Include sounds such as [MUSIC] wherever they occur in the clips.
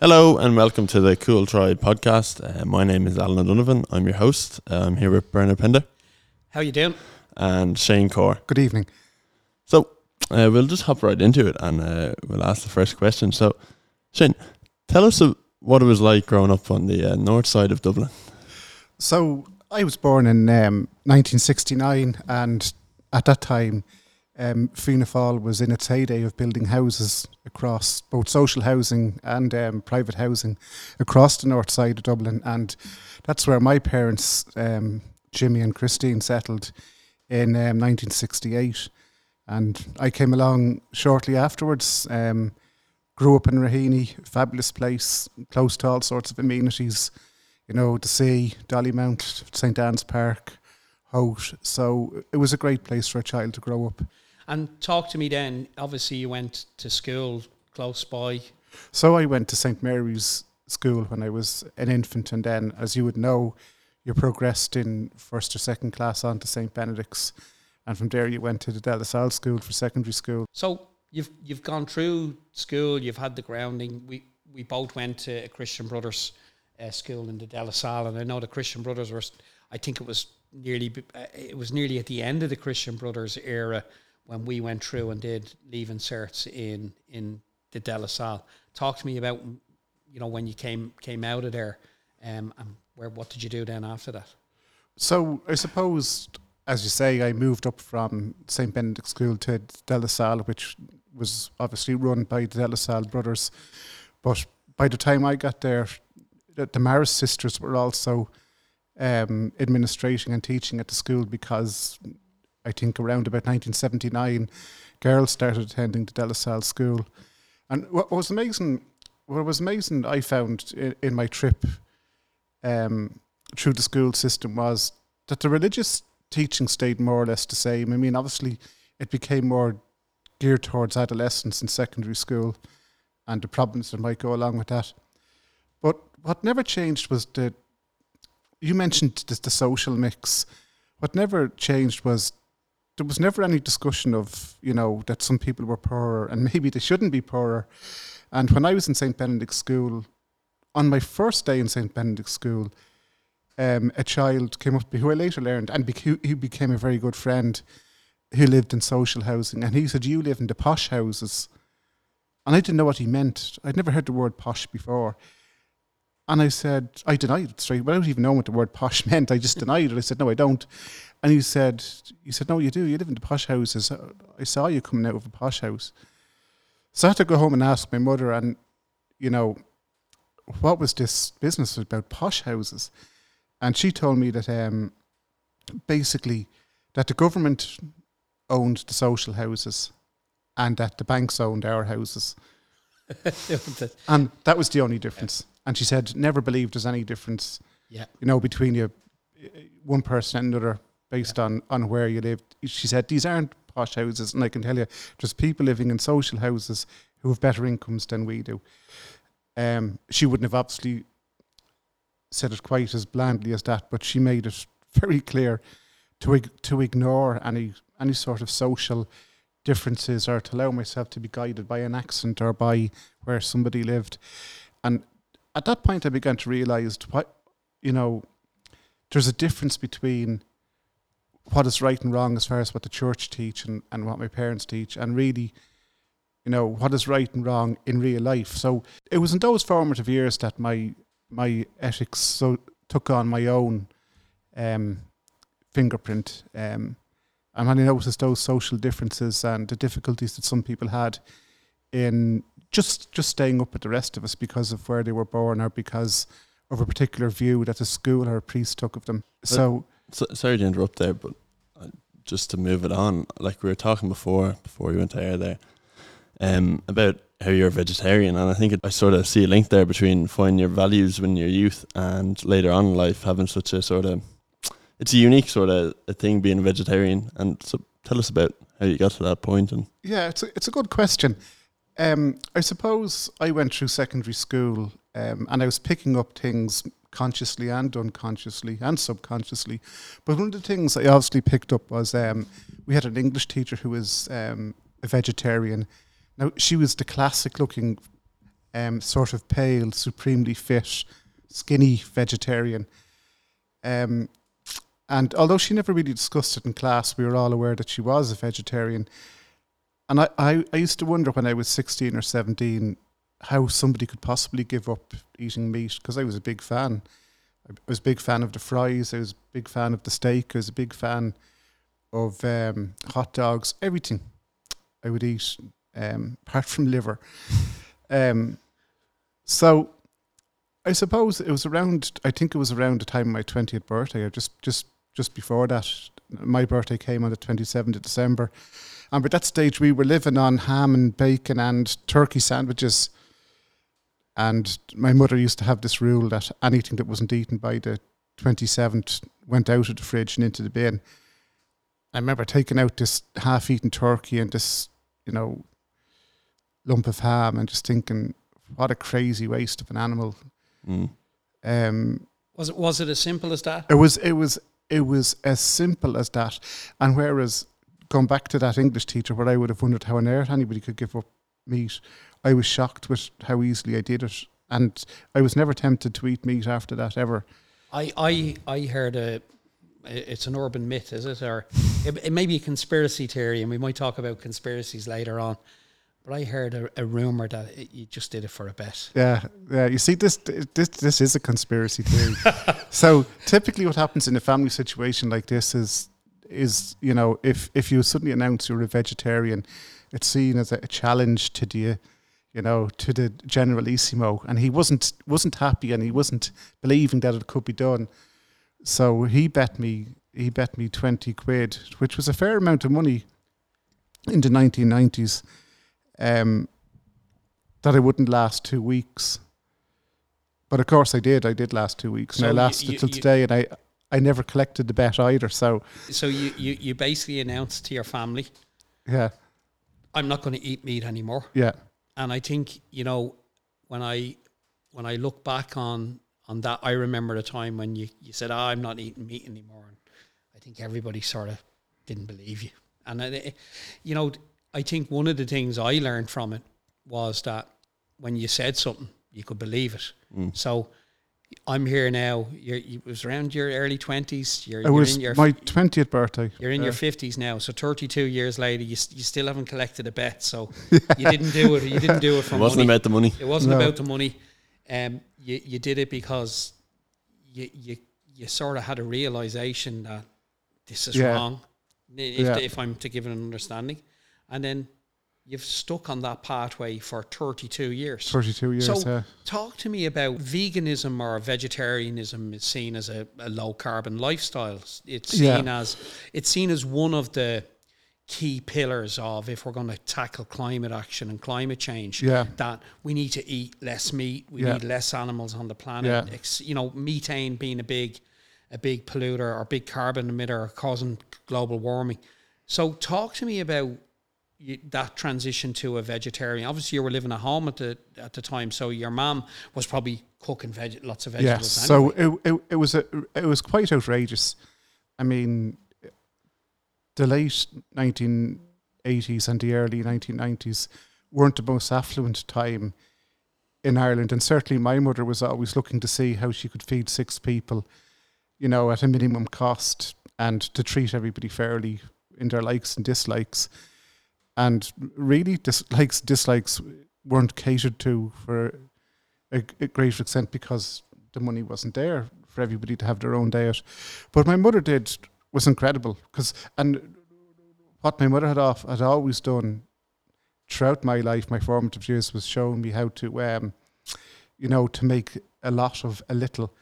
Hello and welcome to the CoolTribe podcast. Uh, my name is Alan O'Donovan. I'm your host. I'm here with Bernard Pender How you doing? and Shane Corr. Good evening. So uh, we'll just hop right into it and uh, we'll ask the first question. So, Shane, tell us uh, what it was like growing up on the uh, north side of Dublin. So I was born in um, 1969, and at that time, um, Fianna Fáil was in its heyday of building houses across both social housing and um, private housing across the north side of Dublin, and that's where my parents, um, Jimmy and Christine, settled in um, 1968. And I came along shortly afterwards. Um, grew up in Raheny, fabulous place, close to all sorts of amenities. You know, the sea, Dollymount, St Anne's Park, Howth. So it was a great place for a child to grow up. And talk to me then. Obviously, you went to school close by. So I went to St Mary's School when I was an infant, and then, as you would know, you progressed in first or second class on to St Benedict's, and from there you went to the De La Salle School for secondary school. So you've you've gone through school. You've had the grounding. We we both went to a Christian Brothers uh, school in the De La Salle, and I know the Christian Brothers were. I think it was nearly uh, it was nearly at the end of the Christian Brothers era when we went through and did leaving certs in in the De La Salle. Talk to me about you know when you came came out of there, um, and where what did you do then after that? So I suppose, as you say, I moved up from St Benedict School to De La Salle, which was obviously run by the De La Salle brothers. But by the time I got there, the, the Marist sisters were also um, administrating and teaching at the school because I think around about 1979, girls started attending the De La Salle school. And what was amazing, what was amazing, I found in, in my trip um, through the school system was that the religious teaching stayed more or less the same. I mean, obviously, it became more geared towards adolescence in secondary school and the problems that might go along with that. But what never changed was the, you mentioned the, the social mix. What never changed was there was never any discussion of, you know, that some people were poorer and maybe they shouldn't be poorer. And when I was in St. Benedict School, on my first day in St. Benedict School, um, a child came up to me who I later learned, and he became a very good friend who lived in social housing. And he said, You live in the posh houses. And I didn't know what he meant. I'd never heard the word posh before. And I said, I denied it straight. I don't even know what the word posh [LAUGHS] meant. I just denied it. I said, No, I don't. And he said, He said, No, you do. You live in the posh houses. I saw you coming out of a posh house. So I had to go home and ask my mother, and, you know, what was this business about posh houses? And she told me that um, basically that the government owned the social houses and that the banks owned our houses. [LAUGHS] and that was the only difference. And she said, never believed there's any difference, yeah. you know, between you, one person and another based yeah. on, on where you lived. She said, these aren't posh houses. And I can tell you, there's people living in social houses who have better incomes than we do. Um, she wouldn't have obviously said it quite as blandly as that, but she made it very clear to to ignore any any sort of social differences or to allow myself to be guided by an accent or by where somebody lived. And at that point, I began to realize what you know. There's a difference between what is right and wrong as far as what the church teach and, and what my parents teach, and really you know what is right and wrong in real life. So it was in those formative years that my my ethics so took on my own um, fingerprint. Um, and when I noticed those social differences and the difficulties that some people had in just just staying up with the rest of us because of where they were born or because of a particular view that a school or a priest took of them. So, so sorry to interrupt there, but uh, just to move it on, like we were talking before before we went to air there um, about how you're a vegetarian, and I think it, I sort of see a link there between finding your values when you're youth and later on in life having such a sort of it's a unique sort of a thing being a vegetarian. And so, tell us about how you got to that point. And yeah, it's a, it's a good question. Um, I suppose I went through secondary school um, and I was picking up things consciously and unconsciously and subconsciously. But one of the things I obviously picked up was um, we had an English teacher who was um, a vegetarian now she was the classic looking um, sort of pale, supremely fit, skinny vegetarian. Um, and although she never really discussed it in class, we were all aware that she was a vegetarian. And I, I, I used to wonder when I was 16 or 17 how somebody could possibly give up eating meat because I was a big fan. I was a big fan of the fries, I was a big fan of the steak, I was a big fan of um, hot dogs, everything I would eat, um, apart from liver. Um, so I suppose it was around. I think it was around the time of my twentieth birthday, or just just just before that. My birthday came on the twenty seventh of December, and by that stage we were living on ham and bacon and turkey sandwiches. And my mother used to have this rule that anything that wasn't eaten by the twenty seventh went out of the fridge and into the bin. I remember taking out this half-eaten turkey and this, you know, lump of ham, and just thinking, what a crazy waste of an animal. Mm. Um, Was it was it as simple as that? it was it was it was as simple as that. And whereas going back to that English teacher where I would have wondered how on earth anybody could give up meat, I was shocked with how easily I did it. And I was never tempted to eat meat after that ever. I I I heard a. It's an urban myth, is it, or it, it may be a conspiracy theory, and we might talk about conspiracies later on. But I heard a, a rumor that it, you just did it for a bet. Yeah, yeah. You see, this this this is a conspiracy theory. [LAUGHS] so typically, what happens in a family situation like this is is you know if if you suddenly announce you're a vegetarian, it's seen as a, a challenge to the you know to the generalissimo, and he wasn't wasn't happy and he wasn't believing that it could be done. So he bet me he bet me twenty quid, which was a fair amount of money in the nineteen nineties. Um, that I wouldn't last two weeks. But of course I did. I did last two weeks, So and I lasted you- till you- today, and I I never collected the bet either. So So you, you, you basically announced to your family, yeah, I'm not going to eat meat anymore. yeah, And I think, you know, when I when I look back on on that, I remember the time when you, you said, oh, I'm not eating meat anymore. And I think everybody sort of didn't believe you. And, I, you know, I think one of the things I learned from it was that when you said something, you could believe it. Mm. So I'm here now. You're, you, it was around your early 20s. You're, it you're was in your my twentieth birthday. you're in Uh, your fifties now, so thirty-two years later, you, you still haven't collected a bet. So [LAUGHS] you didn't do it. You didn't do it for It wasn't money. about the money. it wasn't No. about the money. Um, you you did it because you you you sort of had a realization that this is Yeah. wrong. If, Yeah. if I'm to give it an understanding, and then you've stuck on that pathway for thirty-two years. Thirty-two years. So, uh, talk to me about veganism or vegetarianism is seen as a, a low carbon lifestyle. It's Yeah. seen as it's seen as one of the key pillars of if we're going to tackle climate action and climate change. Yeah. That we need to eat less meat, we Yeah. need less animals on the planet. Yeah. You know, methane being a big a big polluter or big carbon emitter causing global warming. So talk to me about you, that transition to a vegetarian. Obviously, you were living at home at the at the time, so your mom was probably cooking veg- lots of vegetables. yes. vegetables. So it, it it was a it was quite outrageous. I mean, the late nineteen eighties and the early nineteen nineties weren't the most affluent time in Ireland, and certainly my mother was always looking to see how she could feed six people, you know, at a minimum cost, and to treat everybody fairly in their likes and dislikes. And really, dislikes dislikes weren't catered to for a, a great extent because the money wasn't there for everybody to have their own diet. But my mother did was incredible because and what my mother had off had always done throughout my life, my formative years, was showing me how to, um, you know, to make a lot of a little.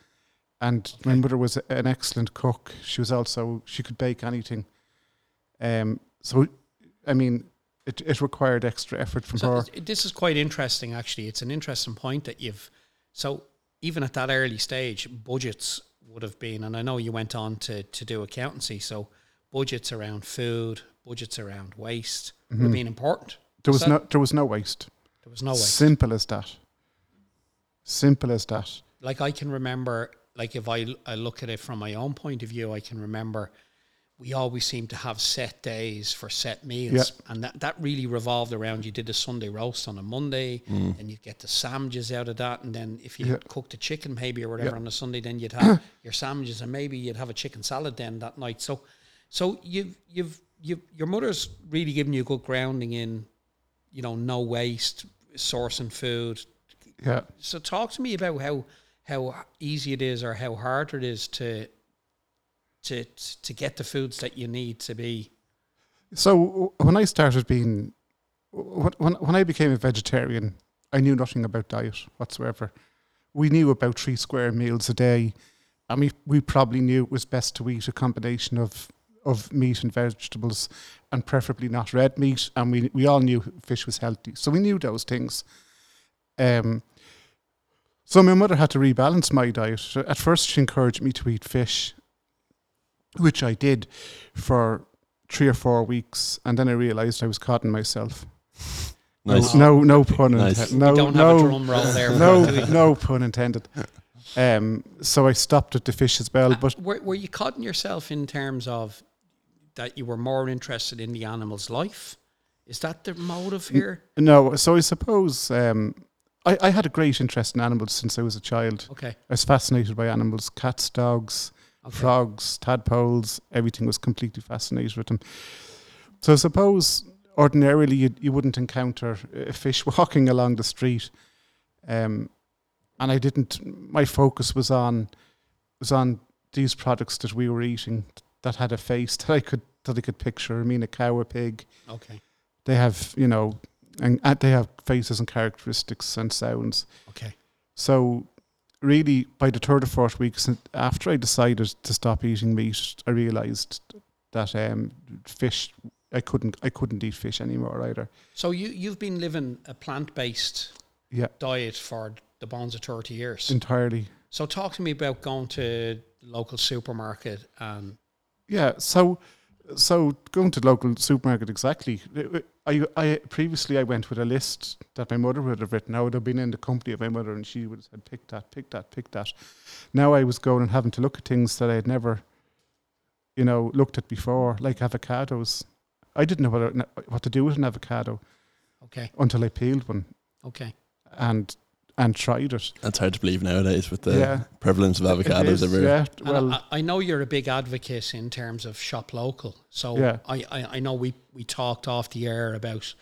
And my mother was an excellent cook. She was also she could bake anything. Um, so, I mean, it it required extra effort from So her. this is quite interesting, actually. It's an interesting point that you've. So even at that early stage, budgets would have been, and I know you went on to to do accountancy, so budgets around food, budgets around waste would have been important. Mm-hmm. There was that- no there was no waste. There was no waste. Simple as that. Simple as that. like I can remember, like if I I look at it from my own point of view, I can remember we always seem to have set days for set meals, and that, that really revolved around you did a Sunday roast on a Monday, mm. and you'd get the sandwiches out of that, and then if you Yeah. cooked a chicken maybe or whatever Yeah. on a Sunday, then you'd [COUGHS] have your sandwiches, and maybe you'd have a chicken salad then that night. So, so you've you've you your mother's really given you a good grounding in, you know, no waste, sourcing food. Yeah. So talk to me about how how easy it is or how hard it is to to to get the foods that you need to be So when I started being, when when I became a vegetarian, I knew nothing about diet whatsoever. We knew about three square meals a day, and we we probably knew it was best to eat a combination of of meat and vegetables, and preferably not red meat. And we we all knew fish was healthy, so we knew those things. Um. So my mother had to rebalance my diet. At first, she encouraged me to eat fish, which I did for three or four weeks, and then I realised I was caught in myself. [LAUGHS] Nice. No, no pun Nice. intended. we No, don't have a no, drum roll there no, do no pun intended. Um, so I stopped at the fish as well, Uh, but were, were you cutting yourself in terms of that you were more interested in the animal's life is that the motive here no. So I suppose um, I, I had a great interest in animals since I was a child. okay I was fascinated by animals, cats, dogs, okay frogs, tadpoles, everything was completely fascinated with them. So suppose ordinarily you, you wouldn't encounter a fish [LAUGHS] walking along the street. Um, and I didn't, my focus was on, was on these products that we were eating that had a face [LAUGHS] that I could, that I could picture. I mean, a cow, a pig, okay they have, you know, and, and they have faces and characteristics and sounds. okay So, really, by the third or fourth week after I decided to stop eating meat, I realised that um, fish, I couldn't, I couldn't eat fish anymore either. so you you've been living a plant-based Yeah, diet for the bonds of 30 years entirely. so talk to me about going to the local supermarket and Yeah. So, so going to the local supermarket exactly. I, I previously I went with a list that my mother would have written. I would have been in the company of my mother, and she would have said, "Pick that, pick that, pick that." Now I was going and having to look at things that I had never, you know, looked at before, like avocados. I didn't know what what to do with an avocado okay until I peeled one okay and and tried it. That's hard to believe nowadays with the Yeah. prevalence of avocados is, everywhere. Yeah. Well, I, I know you're a big advocate in terms of shop local. So Yeah. I, I, I know we, we talked off the air about,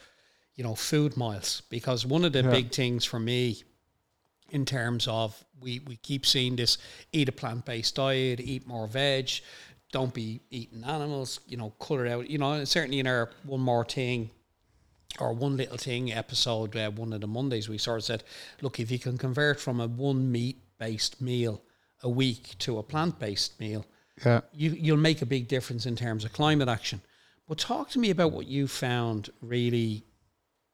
you know, food miles because one of the Yeah. big things for me in terms of we, we keep seeing this eat a plant based diet, eat more veg, don't be eating animals, you know, cut it out. You know, certainly in our one more thing or one little thing episode, uh, one of the Mondays, we sort of said, look, if you can convert from a one meat based meal a week to a plant based meal, yeah. you, you'll make a big difference in terms of climate action. But talk to me about what you found really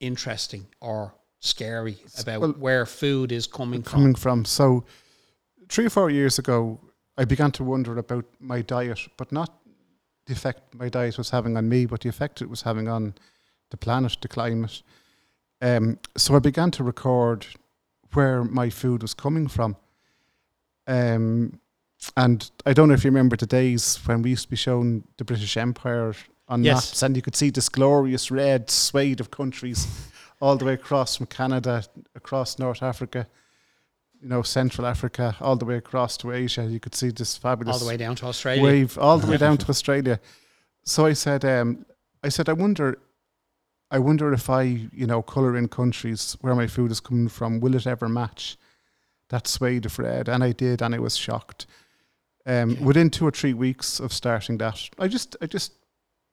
interesting or scary about well, where food is coming from. coming from. So, three or four years ago, I began to wonder about my diet, but not the effect my diet was having on me, but the effect it was having on the planet, the climate. Um, so I began to record where my food was coming from. Um, and I don't know if you remember the days when we used to be shown the British Empire on Yes. maps, and you could see this glorious red swathe of countries [LAUGHS] all the way across from Canada, across North Africa, you know, Central Africa, all the way across to Asia. You could see this fabulous all the way down to Australia. wave all the way down [LAUGHS] to Australia. So I said, um, I said, I wonder, I wonder if I, you know, color in countries where my food is coming from, will it ever match that swathe of red? And I did, and I was shocked. Um. Within two or three weeks of starting that, I just, I just,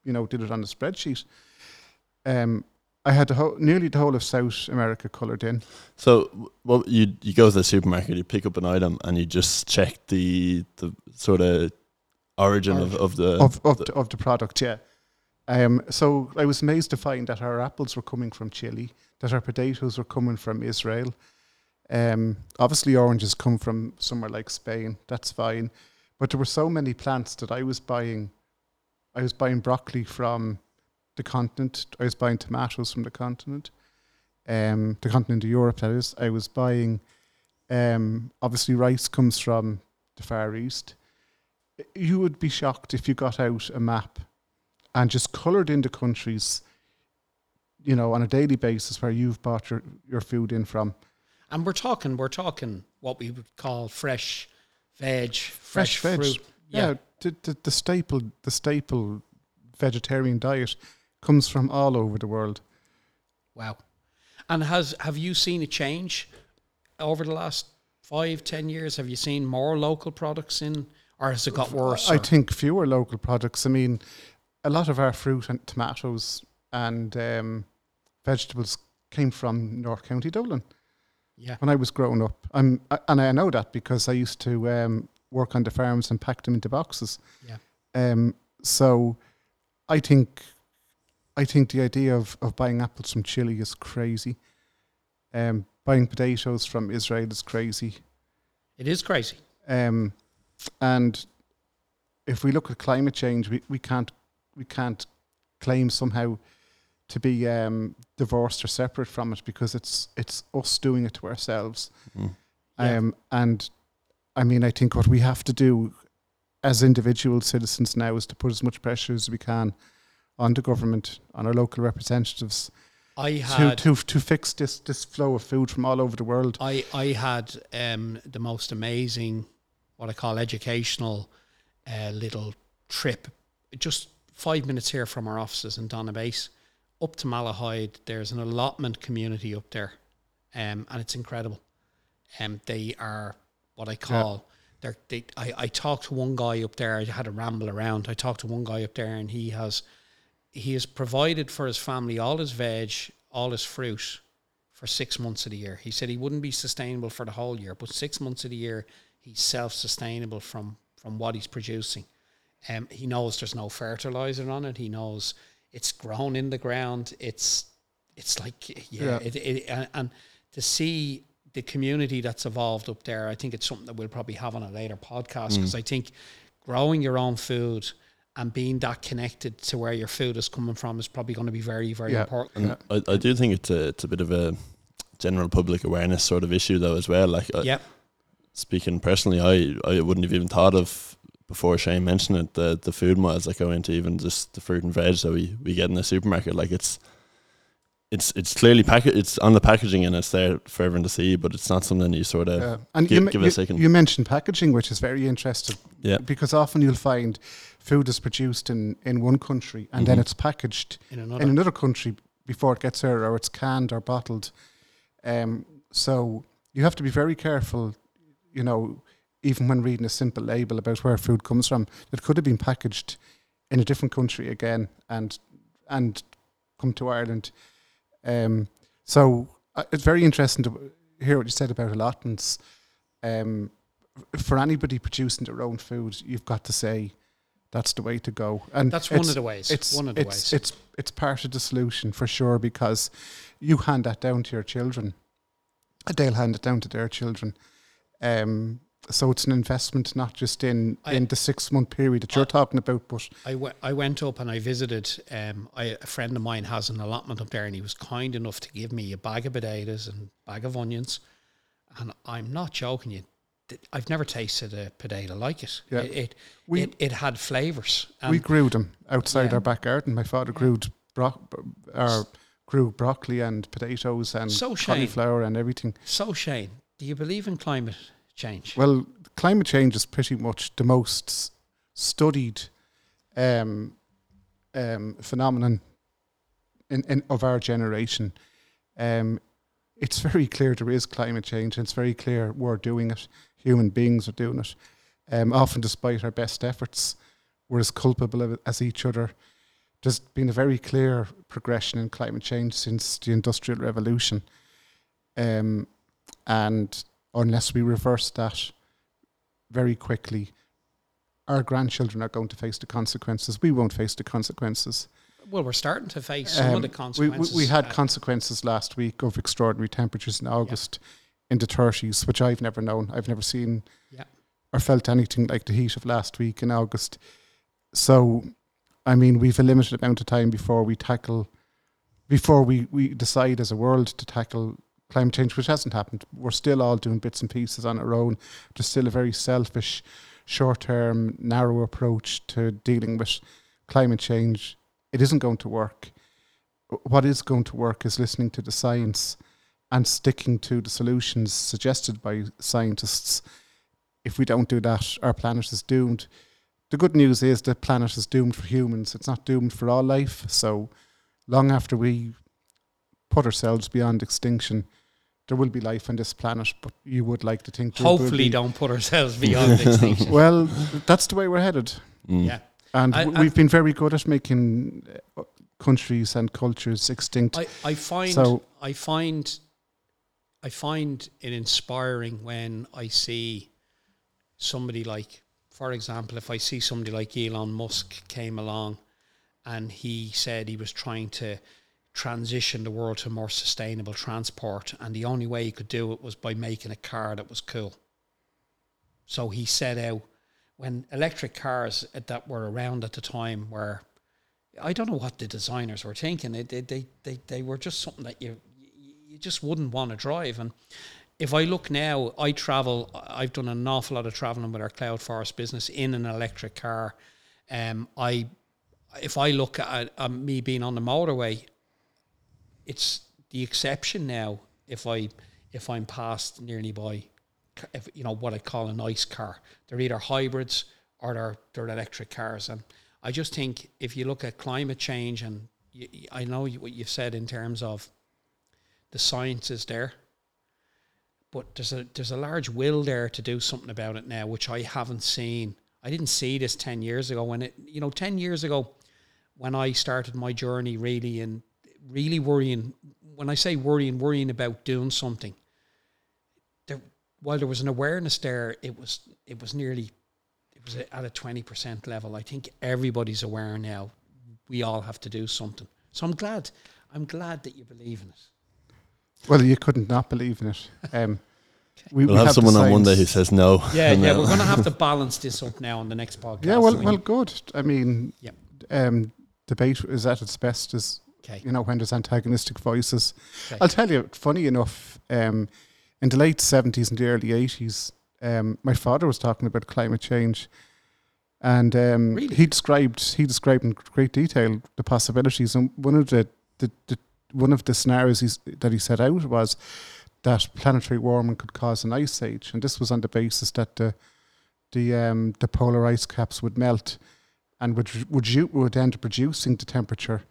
you know, did it on a spreadsheet. Um, I had the whole, nearly the whole of South America colored in. So, well, you you go to the supermarket, you pick up an item, and you just check the the sort of origin of, of the of of the- the, of the product. Yeah. Um, so I was amazed to find that our apples were coming from Chile, that our potatoes were coming from Israel. Um, obviously, oranges come from somewhere like Spain. That's fine, but there were so many plants that I was buying. I was buying broccoli from the continent. I was buying tomatoes from the continent, um, the continent of Europe. That is. I was buying. Um, obviously, rice comes from the Far East. you would be shocked if you got out a map and just coloured in the countries, you know, on a daily basis where you've bought your, your food in from. And we're talking, we're talking what we would call fresh veg, fresh, Fresh veg. fruit. Yeah, Yeah. the, the, the staple the staple vegetarian diet comes from all over the world. Wow. And has have you seen a change over the last five, ten years? Have you seen more local products in, or has it got worse? I or- think fewer local products. I mean, a lot of our fruit and tomatoes and um, vegetables came from North County Dublin yeah. when I was growing up. I'm I- and I know that because I used to um, work on the farms and pack them into boxes. Yeah. Um, so I think I think the idea of, of buying apples from Chile is crazy. Um, buying potatoes from Israel is crazy. It is crazy. Um, and if we look at climate change, we, we can't we can't claim somehow to be um, divorced or separate from it because it's it's us doing it to ourselves. Mm. Yeah. Um, and I mean, I think what we have to do as individual citizens now is to put as much pressure as we can on the government, on our local representatives, I to, to to fix this this flow of food from all over the world. I I had um, the most amazing, what I call educational, uh, little trip. Just five minutes here from our offices in Donabate, up to Malahide. There's an allotment community up there, um, and it's incredible. Um, they are what I call. They're, they, I, I talked to one guy up there. I had a ramble around. I talked to one guy up there, and he has he has provided for his family all his veg, all his fruit for six months of the year. He said he wouldn't be sustainable for the whole year, but six months of the year he's self sustainable from from what he's producing. Um, he knows there's no fertilizer on it. He knows it's grown in the ground. It's it's like yeah, Yeah. It, it, and, and to see the community that's evolved up there, I think it's something that we'll probably have on a later podcast because I think growing your own food and being that connected to where your food is coming from is probably going to be very very Yeah. important. And I, I do think it's a it's a bit of a general public awareness sort of issue though as well. Like I, Yep. speaking personally, I I wouldn't have even thought of before Shane mentioned it the the food miles that go into even just the fruit and veg that we, we get in the supermarket. Like it's it's it's clearly pack it's on the packaging and it's there for everyone to see, but it's not something you sort of Yeah. And give- you, give you, a second. you mentioned packaging, which is very interesting. Yeah. Because often you'll find food is produced in, in one country and then Mhm. it's packaged In another, in another country before it gets there, or it's canned or bottled. Um, so you have to be very careful, you know, even when reading a simple label about where food comes from. It could have been packaged in a different country again and and come to Ireland. Um, so uh, it's very interesting to hear what you said about allotments. Um, for anybody producing their own food, you've got to say that's the way to go. And that's one of the ways. it's one of the it's ways. it's it's part of the solution for sure because you hand that down to your children, they'll hand it down to their children. Um, so it's an investment not just in I- in the six month period that you're I- talking about, but I went. I went up and I visited. Um, I, a friend of mine has an allotment up there, and he was kind enough to give me a bag of potatoes and bag of onions. And I'm not joking you. I've never tasted a potato like it. Yeah. It it, We- it, it had flavors. we grew them outside yeah. our back garden. My father grew bro- or grew broccoli and potatoes and So, Shane- cauliflower and everything. so Shane, do you believe in climate change? Well, climate change is pretty much the most studied um, um, phenomenon in, in of our generation. Um, it's very clear there is climate change, and it's very clear we're doing it. Human beings are doing it. Um, often, despite our best efforts, we're as culpable as each other. There's been a very clear progression in climate change since the Industrial Revolution. Um, and unless we reverse that very quickly, our grandchildren are going to face the consequences. We won't face the consequences. well, we're starting to face some Um, of the we, we, consequences. we had uh, consequences last week of extraordinary temperatures in August in the 30s, which I've never known. I've never seen Yeah. or felt anything like the heat of last week in August. So, I mean, we've a limited amount of time before we tackle, before we, we decide as a world to tackle climate change, which hasn't happened. We're still all doing bits and pieces on our own. There's still a very selfish short term, narrow approach to dealing with climate change, it isn't going to work. What is going to work is listening to the science and sticking to the solutions suggested by scientists. If we don't do that, our planet is doomed. The good news is the planet is doomed for humans. It's not doomed for all life. So long after we put ourselves beyond extinction, there will be life on this planet, but you would like to think there will Hopefully, be- don't put ourselves beyond [LAUGHS] extinction. Well, that's the way we're headed. Mm. Yeah. And I- w- I- we've been very good at making uh, countries and cultures extinct. I, I find So- I find I find it inspiring when I see somebody like, for example, if I see somebody like Elon Musk came along and he said he was trying to transition the world to more sustainable transport, and the only way he could do it was by making a car that was cool. So he set out when electric cars that were around at the time were I don't know what the designers were thinking. They they they they, they were just something that you you just wouldn't want to drive. And if I look now, I travel. I've done an awful lot of traveling with our Cloudforest business in an electric car. Um, I if I look at um, me being on the motorway, it's the exception now. If I if I'm passed nearly by, if, you know what I call a nice car, they're either hybrids or they're they're electric cars, and I just think if you look at climate change, and I know what you've said in terms of the science is there, but there's a there's a large will there to do something about it now, which I haven't seen. I didn't see this ten years ago when it you know ten years ago when I started my journey really and really worrying. When I say worrying, worrying about doing something. There, while there was an awareness there, it was it was nearly it was at a twenty percent level. I think everybody's aware now. We all have to do something. So I'm glad. I'm glad that you believe in it. well, you couldn't not believe in it. Um, we, We'll we have the someone on science. Monday who says no. Yeah, yeah. [LAUGHS] they'll- We're going to have to balance this up now on the next podcast. Yeah, well, so we- well, good. I mean, Yep. um, debate is at its best is okay. you know when there's antagonistic voices. Okay. I'll tell you, funny enough, um, in the late seventies and the early eighties, um, my father was talking about climate change, and um, Really? he described he described in great detail the possibilities. And one of the, the, the one of the scenarios he's, that he set out was that planetary warming could cause an ice age, and this was on the basis that the the um, the polar ice caps would melt, and would would you would end up reducing the temperature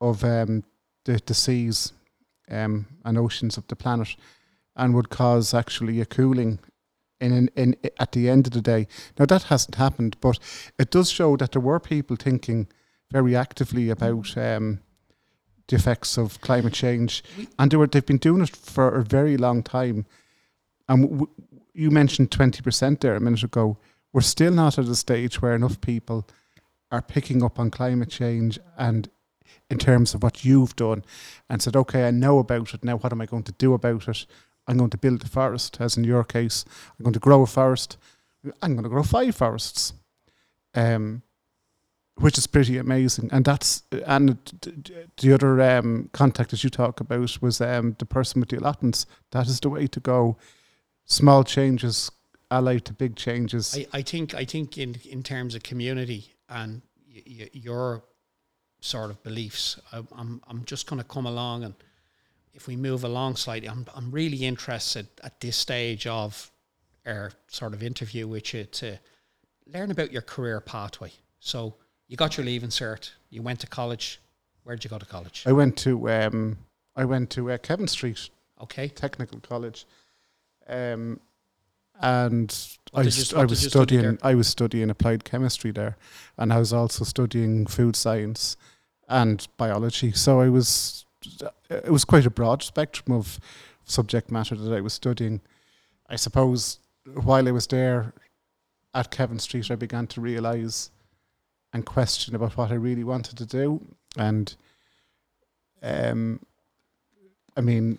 of um, the the seas um, and oceans of the planet, and would cause actually a cooling in, in in at the end of the day. Now that hasn't happened, but it does show that there were people thinking very actively about um, the effects of climate change, and they were they've been doing it for a very long time. And w- w- you mentioned twenty percent there a minute ago. We're still not at a stage where enough people are picking up on climate change and in terms of what you've done and said, okay, I know about it. Now, what am I going to do about it? I'm going to build a forest, as in your case. I'm going to grow a forest. I'm going to grow five forests, um, which is pretty amazing. And that's and the other um, contact that you talk about was um, the person with the allotments. That is the way to go. Small changes allied to big changes. I, I think I think in in terms of community and y- y- your sort of beliefs, I, I'm I'm just going to come along and if we move along slightly, I'm I'm really interested at this stage of our sort of interview with you to learn about your career pathway. So you got your leaving cert, you went to college. Where'd you go to college? I went to um, I went to uh, Kevin Street Okay, Technical College, um, and I, st- I was studying I was studying applied chemistry there, and I was also studying food science and biology. So I was it was quite a broad spectrum of subject matter that I was studying. I suppose while I was there at Kevin Street, I began to realise and question about what I really wanted to do, and um, I mean,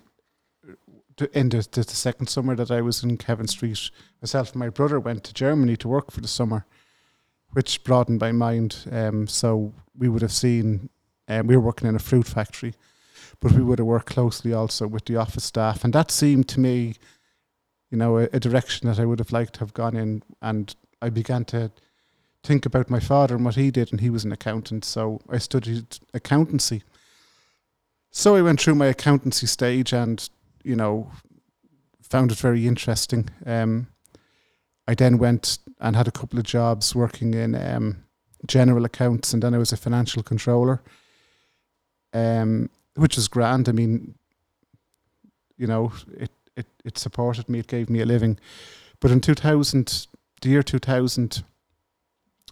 in the, the, the second summer that I was in Kevin Street, myself and my brother went to Germany to work for the summer, which broadened my mind. Um, so we would have seen, um, we were working in a fruit factory, but we would have worked closely also with the office staff, and that seemed to me, you know, a, a direction that I would have liked to have gone in. And I began to think about my father and what he did, and he was an accountant. So I studied accountancy. So I went through my accountancy stage, and you know, found it very interesting. Um, I then went and had a couple of jobs working in um, general accounts, and then I was a financial controller, um, which is grand. I mean, you know, it, it, it supported me, it gave me a living. But in 2000, the year 2000,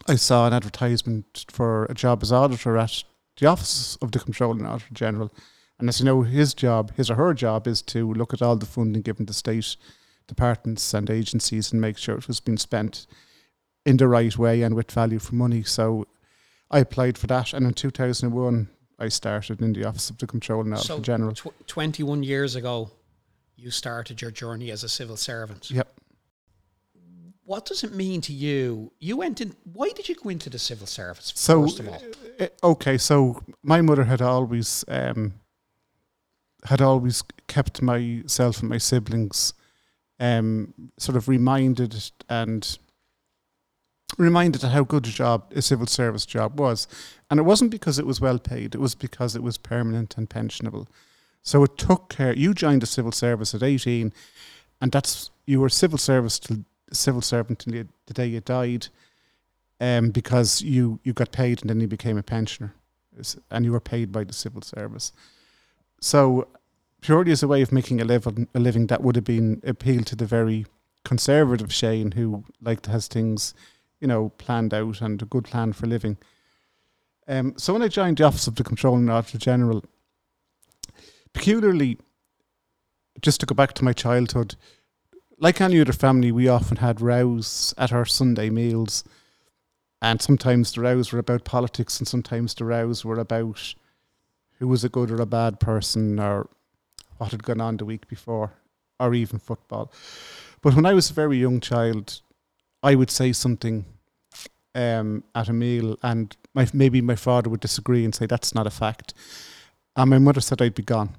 I saw an advertisement for a job as auditor at the office of the Comptroller and Auditor General. And as you know, his job, his or her job, is to look at all the funding given to state departments and agencies and make sure it was being spent in the right way and with value for money. So I applied for that, and in 2001, I started in the office of the Comptroller and Auditor So General. tw- 21 years ago, you started your journey as a civil servant. Yep. What does it mean to you? You went in. Why did you go into the civil service? So, first of all, uh, okay, so my mother had always um, had always kept myself and my siblings um, sort of reminded and reminded how good a job a civil service job was, and it wasn't because it was well paid; it was because it was permanent and pensionable. So it took care. You joined the civil service at eighteen, and that's you were civil service till civil servant until the day you died, um, because you you got paid and then you became a pensioner, and you were paid by the civil service. So purely as a way of making a living, a living that would have been appeal to the very conservative Shane who liked to has things, you know, planned out and a good plan for living. Um, so when I joined the office of the Controlling Auditor General, peculiarly, just to go back to my childhood, like any other family, we often had rows at our Sunday meals. And sometimes the rows were about politics, and sometimes the rows were about who was a good or a bad person, or what had gone on the week before, or even football. But when I was a very young child, I would say something um, at a meal, and my, maybe my father would disagree and say that's not a fact. And my mother said I'd be gone.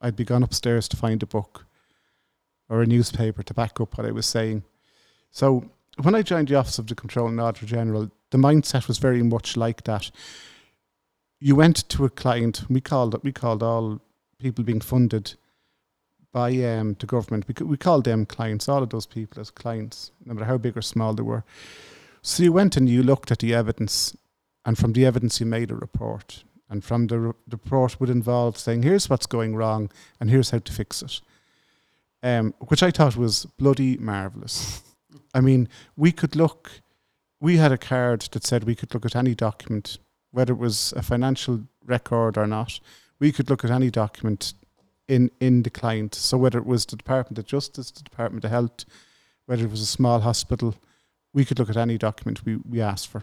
I'd be gone upstairs to find a book or a newspaper to back up what I was saying. So when I joined the Office of the Comptroller and Auditor General, the mindset was very much like that. You went to a client. We called we called all people being funded by um, the government. We, we called them clients. All of those people as clients, no matter how big or small they were. So you went and you looked at the evidence, and from the evidence you made a report. And from the, re- the report would involve saying, "Here's what's going wrong, and here's how to fix it." Um, which I thought was bloody marvelous. I mean, we could look. We had a card that said we could look at any document, whether it was a financial record or not. We could look at any document in in the client. So whether it was the Department of Justice, the Department of Health, whether it was a small hospital, we could look at any document we, we asked for.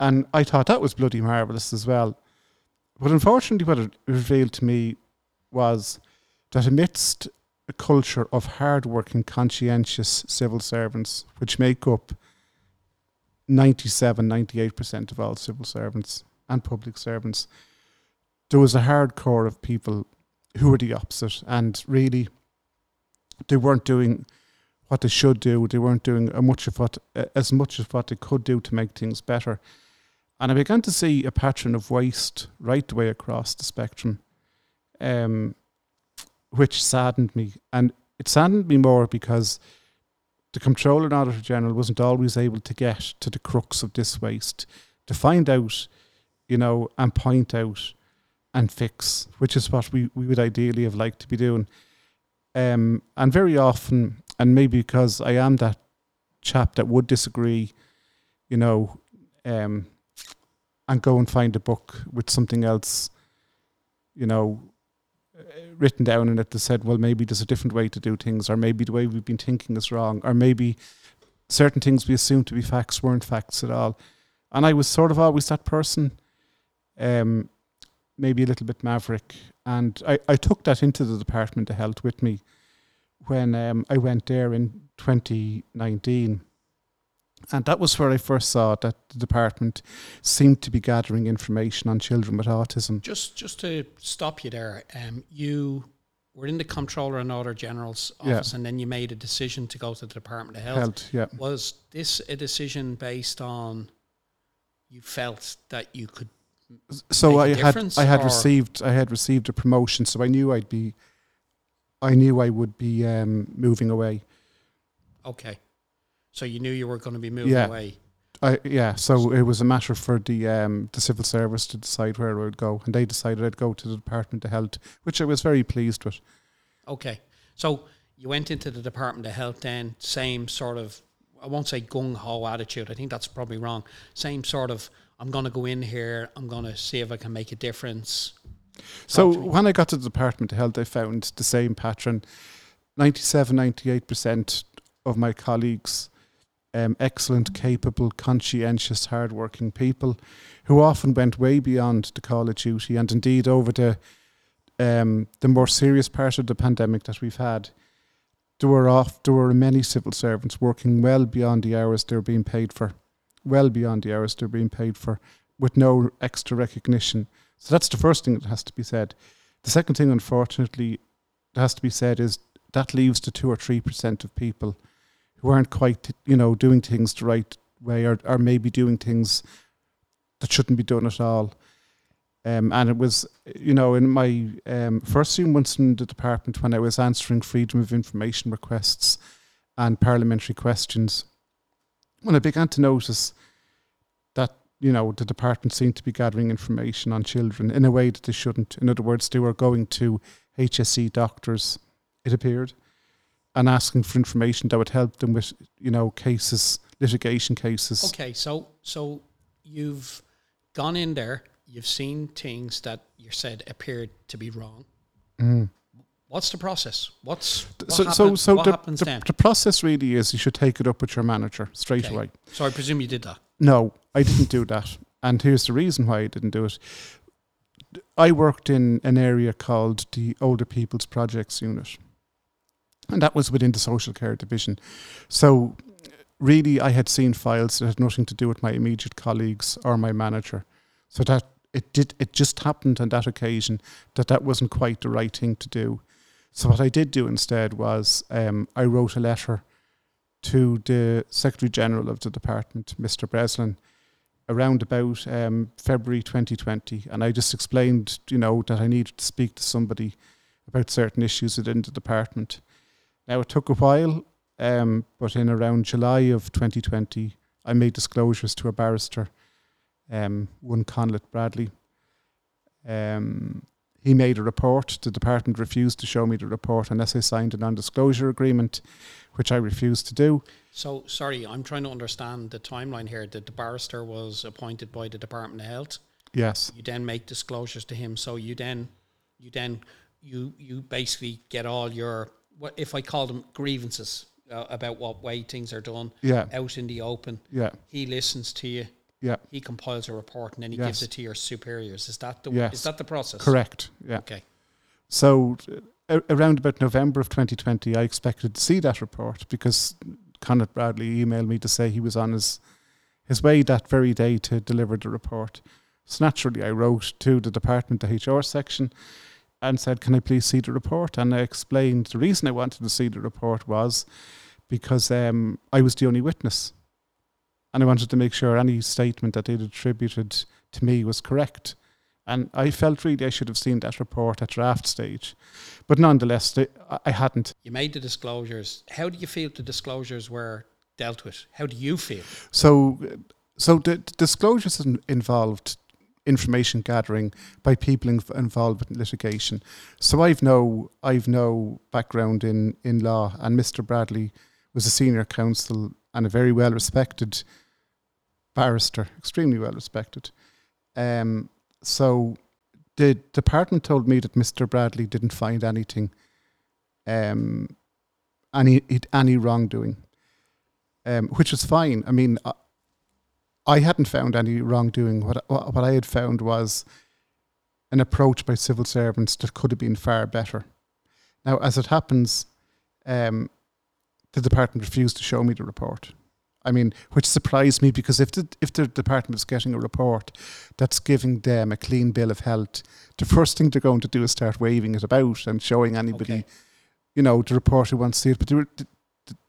And I thought that was bloody marvelous as well. But unfortunately, what it revealed to me was that amidst a culture of hard-working, conscientious civil servants, which make up 97, 98% of all civil servants and public servants, there was a hardcore of people who were the opposite. And really, they weren't doing what they should do. They weren't doing much of what, as much of what they could do to make things better. And I began to see a pattern of waste right the way across the spectrum. Um, which saddened me. And it saddened me more because the Comptroller and Auditor General wasn't always able to get to the crux of this waste, to find out, you know, and point out and fix, which is what we, we would ideally have liked to be doing. Um, and very often, and maybe because I am that chap that would disagree, you know, um, and go and find a book with something else, you know, written down in it that said, well, maybe there's a different way to do things, or maybe the way we've been thinking is wrong, or maybe certain things we assumed to be facts weren't facts at all. And I was sort of always that person, um, maybe a little bit maverick. And I, I took that into the Department of Health with me when um, I went there in 2019. And that was where I first saw that the department seemed to be gathering information on children with autism. just just to stop you there, um, you were in the Comptroller and Auditor General's Yeah. office, and then you made a decision to go to the Department of Health. Health, yeah. Was this a decision based on you felt that you could? So I had I had received I had received a promotion, so I knew I'd be I knew I would be um, moving away. Okay, so you knew you were going to be moving Yeah. away. I yeah, so it was a matter for the um, the civil service to decide where I would go, and they decided I'd go to the Department of Health, which I was very pleased with. Okay, so you went into the Department of Health then, same sort of, I won't say gung ho attitude. I think that's probably wrong. Same sort of, I'm going to go in here. I'm going to see if I can make a difference. So Talk to me. when I got to the Department of Health, I found the same pattern. 97, 98% of my colleagues, um, excellent, capable, conscientious, hardworking people who often went way beyond the call of duty. And indeed, over the, um, the more serious part of the pandemic that we've had, there were, off, there were many civil servants working well beyond the hours they were being paid for, well beyond the hours they were being paid for, with no extra recognition. So that's the first thing that has to be said. The second thing, unfortunately, that has to be said is that leaves the two or three percent of people who aren't quite, you know, doing things the right way, or, or maybe doing things that shouldn't be done at all. Um, and it was, you know, in my um, first few months in the department when I was answering freedom of information requests and parliamentary questions, when I began to notice that you know the department seemed to be gathering information on children in a way that they shouldn't. In other words, they were going to HSE doctors, it appeared, and asking for information that would help them with you know cases, litigation cases. Okay, so so you've gone in there, you've seen things that you said appeared to be wrong. Mm. What's the process? What's what So, happen- so, so what the, happens the, then? the process really is you should take it up with your manager straight Okay. away. So I presume you did that. No, I didn't do that. And here's the reason why I didn't do it. I worked in an area called the Older People's Projects Unit. And that was within the social care division. So really I had seen files that had nothing to do with my immediate colleagues or my manager. So that it did it just happened on that occasion that that wasn't quite the right thing to do. So what I did do instead was um, I wrote a letter to the Secretary General of the department, Mr. Breslin, around about um, February 2020, and I just explained, you know, that I needed to speak to somebody about certain issues within the department. Now it took a while, um, but in around July of 2020, I made disclosures to a barrister, um, one Conleth Bradley. Um, he made a report. The department refused to show me the report unless I signed a non-disclosure agreement, which I refused to do. So sorry, I'm trying to understand the timeline here. That the barrister was appointed by the Department of Health. Yes, You then make disclosures to him. So you then you then you you basically get all your what if I call them grievances uh, about what way things are done yeah, out in the open. yeah, He listens to you. yeah. He compiles a report and then he Yes. gives it to your superiors. Is that the Yes. is that the process? Correct. Yeah. Okay. So uh, around about November of 2020, I expected to see that report because Conleth Bradley emailed me to say he was on his his way that very day to deliver the report. So naturally, I wrote to the department, the HR section, and said, "Can I please see the report?" And I explained the reason I wanted to see the report was because um, I was the only witness, and I wanted to make sure any statement that they'd attributed to me was correct. And I felt really I should have seen that report at draft stage. But nonetheless, the- I- hadn't. You made the disclosures. How do you feel the disclosures were dealt with? How do you feel? So, so the, the disclosures in- involved information gathering by people in, involved in litigation. So I've no I've no background in, in law, and Mr. Bradley was a senior counsel and a very well respected barrister, extremely well respected. Um, so the department told me that Mr. Bradley didn't find anything, um, any any wrongdoing, um, which was fine. I mean, I, hadn't found any wrongdoing. What what I had found was an approach by civil servants that could have been far better. Now, as it happens, um, the department refused to show me the report. I mean, which surprised me because if the if the department is getting a report that's giving them a clean bill of health, the first thing they're going to do is start waving it about and showing anybody, Okay. you know, the report who wants to see it. But they, re-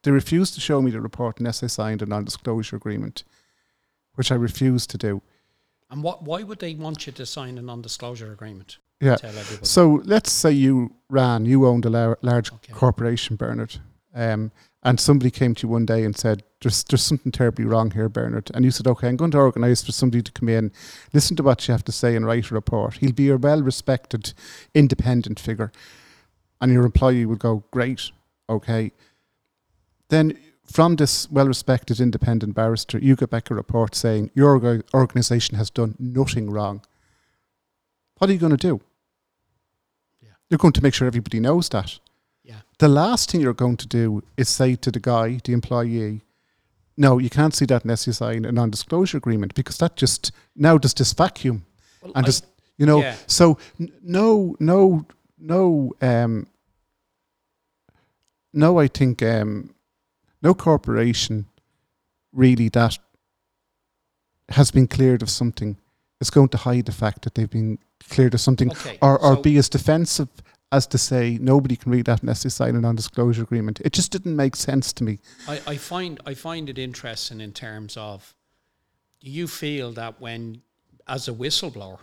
they refused to show me the report unless I signed a non-disclosure agreement, which I refused to do. And what? Why would they want you to sign a non-disclosure agreement? Yeah. So let's say you ran, you owned a lar- large Okay. corporation, Bernard, um, and somebody came to you one day and said, "There's there's something terribly wrong here, Bernard," and you said, "Okay, I'm going to organise for somebody to come in, listen to what you have to say, and write a report." He'll be a well-respected, independent figure, and your employee will go, "Great, okay." Then from this well-respected independent barrister, you get back a report saying your organisation has done nothing wrong. What are you going to do? Yeah. You're going to make sure everybody knows that. Yeah. The last thing you're going to do is say to the guy, the employee, no, you can't see that unless you sign a non-disclosure agreement because that just now does this vacuum Well, and I- just you know. Yeah. So n- no, no, no, um, no. I think um, no corporation really that has been cleared of something is going to hide the fact that they've been cleared of something okay. or, or so- be as defensive as to say nobody can read that unless they sign a non-disclosure agreement. It just didn't make sense to me. I, I find I find it interesting in terms of do you feel that when as a whistleblower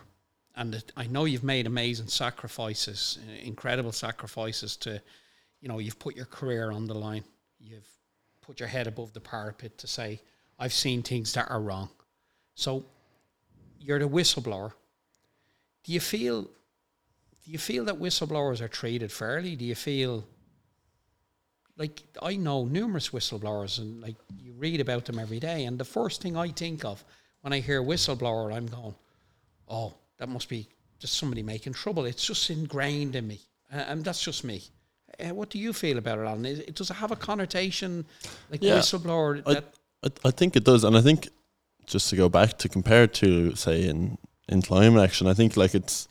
and it, I know you've made amazing sacrifices incredible sacrifices to you know you've put your career on the line you've put your head above the parapet to say I've seen things that are wrong. So you're the whistleblower. Do you feel do you feel that whistleblowers are treated fairly? Do you feel like I know numerous whistleblowers and like you read about them every day and the first thing I think of when I hear whistleblower I'm going oh that must be just somebody making trouble. It's just ingrained in me. And that's just me uh, what do you feel about it Alan? Is- it does it have a connotation like Yeah, whistleblower I- I, I think it does, and I think just to go back to compare it to say in in climate action, I think like it's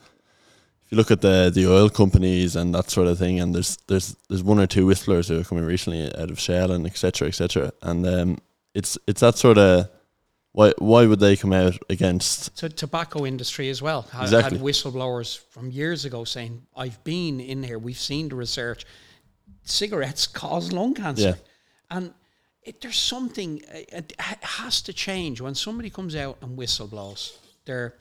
if you look at the the oil companies and that sort of thing, and there's there's there's one or two whistlers who are coming recently out of Shell and etc. etc. And um, it's it's that sort of why why would they come out against? to tobacco industry as well. I Exactly. had whistleblowers from years ago saying, "I've been in here. We've seen the research. Cigarettes cause lung cancer, Yeah. and it, there's something uh, it has to change when somebody comes out and whistleblows. They're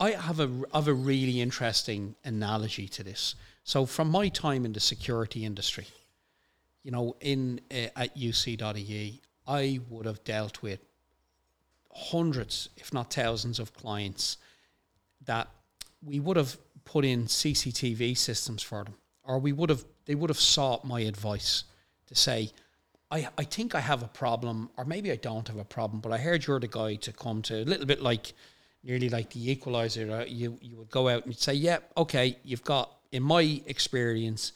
I have a have a really interesting analogy to this. So from my time in the security industry, you know, in uh, at UC.ie, I would have dealt with hundreds, if not thousands, of clients that we would have put in CCTV systems for them, or we would have they would have sought my advice to say, I, I think I have a problem, or maybe I don't have a problem, but I heard you're the guy to come to a little bit like nearly like the equalizer. Uh, you you would go out and say, yeah, okay, you've got in my experience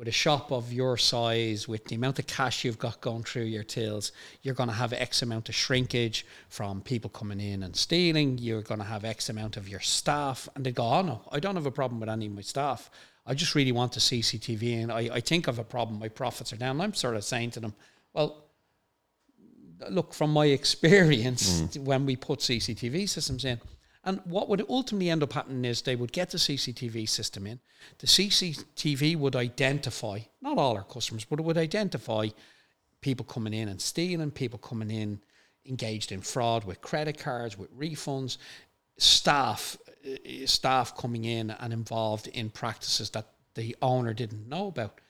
with a shop of your size, with the amount of cash you've got going through your tills, you're going to have X amount of shrinkage from people coming in and stealing. You're going to have X amount of your staff. And they go, oh, no, I don't have a problem with any of my staff. I just really want the CCTV. And I, I think I've a problem. My profits are down. And I'm sort of saying to them, well, look, from my [LAUGHS] experience, mm. when we put CCTV systems in, and what would ultimately end up happening is they would get the CCTV system in. The CCTV would identify, not all our customers, but it would identify people coming in and stealing, people coming in engaged in fraud with credit cards, with refunds, staff, uh, staff coming in and involved in practices that the owner didn't know about.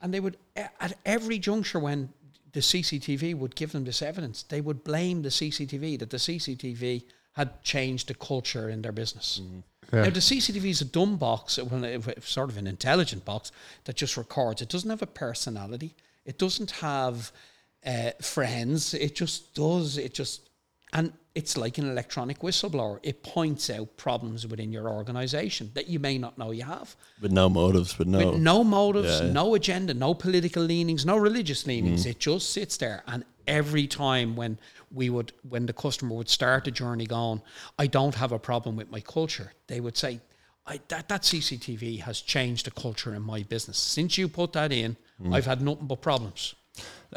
And they would, at every juncture when the CCTV would give them this evidence, they would blame the CCTV that the CCTV had changed the culture in their business. Yeah. Now, the CCTV is a dumb box, well, sort of an intelligent box that just records. It doesn't have a personality. It doesn't have uh, friends. It just does. It just, and it's like an electronic whistleblower. It points out problems within your organization that you may not know you have With no motives, with no, with no motives, Yeah. no agenda, no political leanings, no religious leanings. It just sits there, and every time when we would, when the customer would start the journey, going, I don't have a problem with my culture, they would say, I, that that CCTV has changed the culture in my business. Since you put that in, I've had nothing but problems.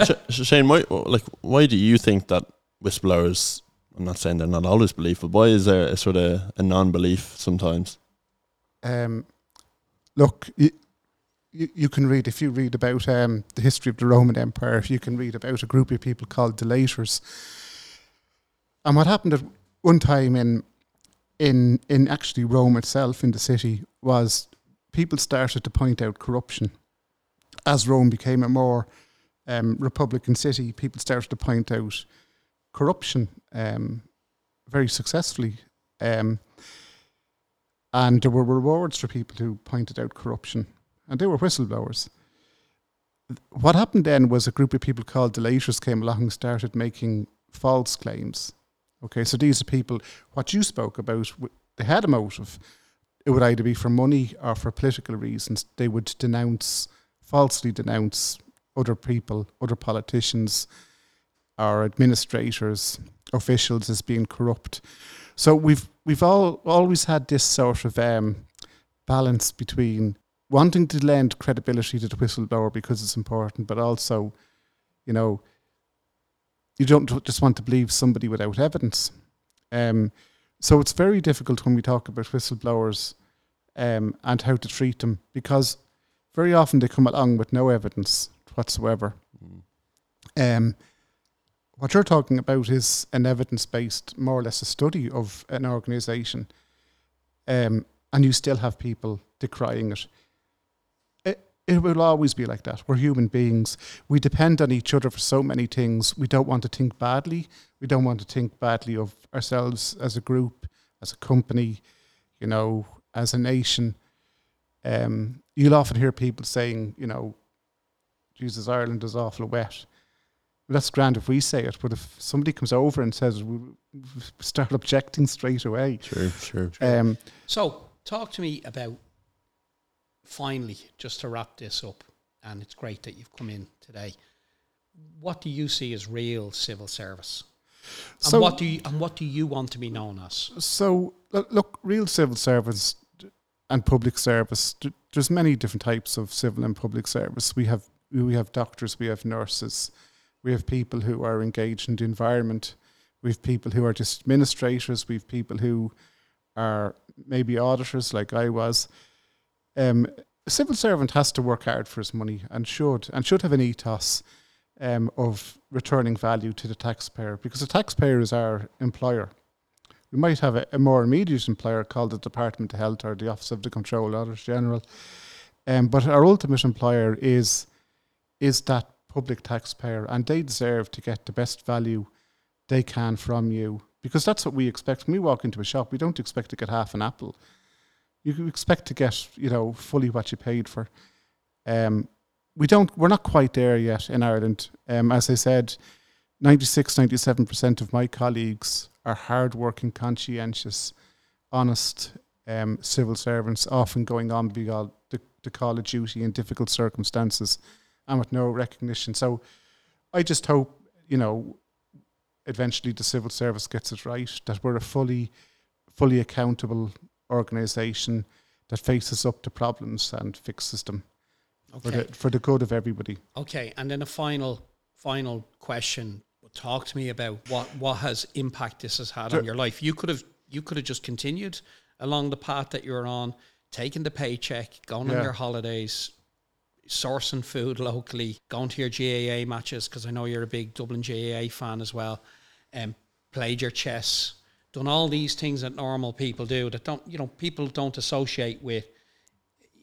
So Shane, why like why do you think that whistleblowers? I'm not saying they're not always belief, but why is there a sort of a non-belief sometimes? Um, look, you, you, can read if you read about um, the history of the Roman Empire. You can read about a group of people called delators. And what happened at one time in in in actually Rome itself in the city was people started to point out corruption as Rome became a more um, republican city. People started to point out corruption um, very successfully. Um, and there were rewards for people who pointed out corruption, and they were whistleblowers. What happened then was a group of people called delators came along and started making false claims. Okay, so these are people, what you spoke about, they had a motive. It would either be for money or for political reasons. They would denounce, falsely denounce other people, other politicians, or administrators, officials as being corrupt. So we've we've all always had this sort of um, balance between wanting to lend credibility to the whistleblower because it's important, but also, you know, you don't just want to believe somebody without evidence. Um, so it's very difficult when we talk about whistleblowers um, and how to treat them because very often they come along with no evidence whatsoever. Mm. Um, what you're talking about is an evidence based, more or less, a study of an organization, um, and you still have people decrying it. It. It will always be like that. We're human beings. We depend on each other for so many things. We don't want to think badly. We don't want to think badly of ourselves as a group, as a company, you know, as a nation. Um, you'll often hear people saying, you know, Jesus, Ireland is awful wet. Well, that's grand if we say it, but if somebody comes over and says, we start objecting straight away. Sure, sure. Um, So, talk to me about finally, just to wrap this up, and it's great that you've come in today. What do you see as real civil service? And So- what do you and what do you want to be known as? So look, look, real civil service and public service. There's many different types of civil and public service. We have we have doctors, we have nurses, we have people who are engaged in the environment. We have people who are just administrators. We have people who are maybe auditors, like I was. Um, a civil servant has to work hard for his money and should and should have an ethos um, of returning value to the taxpayer because the taxpayer is our employer. We might have a, a more immediate employer called the Department of Health or the Office of the Comptroller Auditor General, um, but our ultimate employer is is that public taxpayer, and they deserve to get the best value they can from you because that's what we expect. When we walk into a shop, we don't expect to get half an apple. You expect to get you know fully what you paid for. Um, we don't. We're not quite there yet in Ireland. Um, as I said, 96, 97 percent of my colleagues are hardworking, conscientious, honest um, civil servants, often going on beyond the, the call of duty in difficult circumstances and with no recognition. So I just hope, you know, eventually the civil service gets it right, that we're a fully, fully accountable organisation that faces up to problems and fixes them for, the, for the good of everybody. Okay, and then a final final question. Talk to me about what what has impact this has had on your life. You could have you could have just continued along the path that you're on, taking the paycheck, going on your holidays, sourcing food [LAUGHS] locally, going to your GAA matches because I know you're a big Dublin GAA fan as well, and played your chess, done all these things that normal people do that don't you know people don't associate with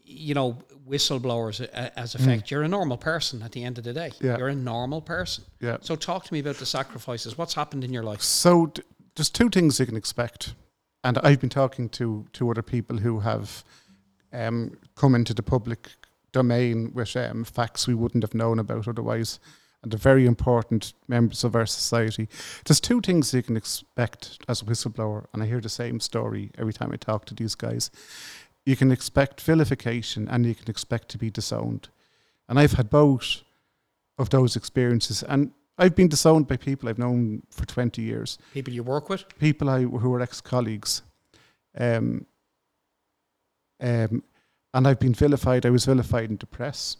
you know, whistleblowers as a- as effect. You're a normal person at the end of the day. Mm. Yeah. You're a normal person. Yeah. So talk to me about the sacrifices. What's happened in your life? So d- there's two things you can expect, and I've been talking to to other people who have um, come into the public domain with um, facts we wouldn't have known about otherwise, and they're very important members of our society. There's two things you can expect as a whistleblower, and I hear the same story every time I talk to these guys. You can expect vilification, and you can expect to be disowned, and I've had both of those experiences, and I've been disowned by people I've known for 20 years, People you work with? people I, who are ex colleagues. Um, um, and I've been vilified. I was vilified in the press.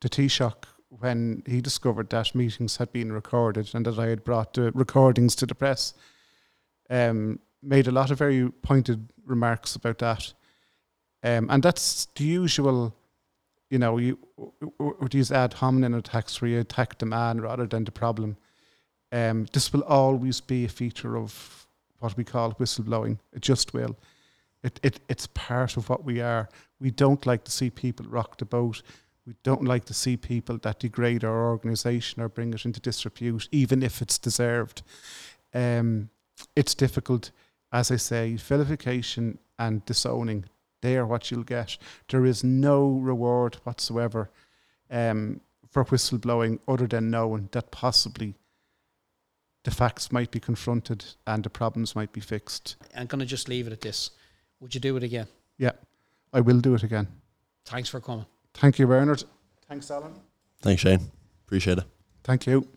The Taoiseach when he discovered that meetings had been recorded and that I had brought the recordings to the press, um, made a lot of very pointed remarks about that. Um, and that's the usual, you know, you use ad hominem attacks where you attack the man rather than the problem. Um, this will always be a feature of what we call whistleblowing. It just will. It, it, it's part of what we are. We don't like to see people rock the boat. We don't like to see people that degrade our organisation or bring it into disrepute, even if it's deserved. Um, it's difficult. As I say, vilification and disowning, they are what you'll get. There is no reward whatsoever um, for whistleblowing other than knowing that possibly the facts might be confronted and the problems might be fixed. I'm going to just leave it at this. Would you do it again? Yeah, I will do it again. Thanks for coming. Thank you, Bernard. Thanks, Alan. Thanks, Shane. Appreciate it. Thank you.